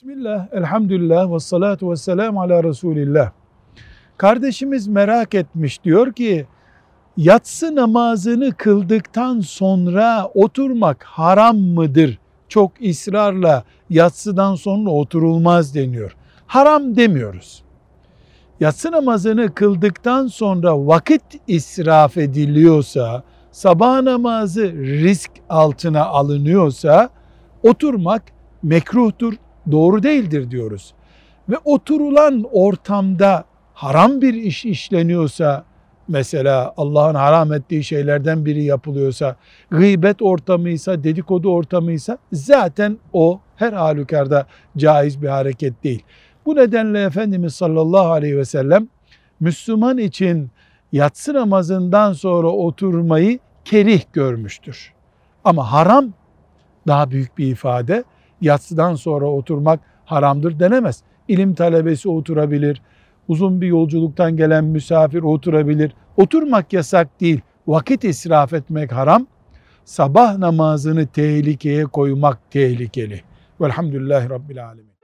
Bismillah, elhamdülillah ve salatu ve selamu ala Resulillah. Kardeşimiz merak etmiş diyor ki yatsı namazını kıldıktan sonra oturmak haram mıdır? Çok ısrarla yatsıdan sonra oturulmaz deniyor. Haram demiyoruz. Yatsı namazını kıldıktan sonra vakit israf ediliyorsa, sabah namazı risk altına alınıyorsa oturmak mekruhtur, doğru değildir diyoruz. Ve oturulan ortamda haram bir iş işleniyorsa, mesela Allah'ın haram ettiği şeylerden biri yapılıyorsa, gıybet ortamıysa, dedikodu ortamıysa zaten o her halükarda caiz bir hareket değil. Bu nedenle Efendimiz sallallahu aleyhi ve sellem Müslüman için yatsı namazından sonra oturmayı kerih görmüştür. Ama haram daha büyük bir ifade. Yatsıdan sonra oturmak haramdır denemez. İlim talebesi oturabilir, uzun bir yolculuktan gelen misafir oturabilir. Oturmak yasak değil, vakit israf etmek haram. Sabah namazını tehlikeye koymak tehlikeli. Velhamdülillahi Rabbil Alemin.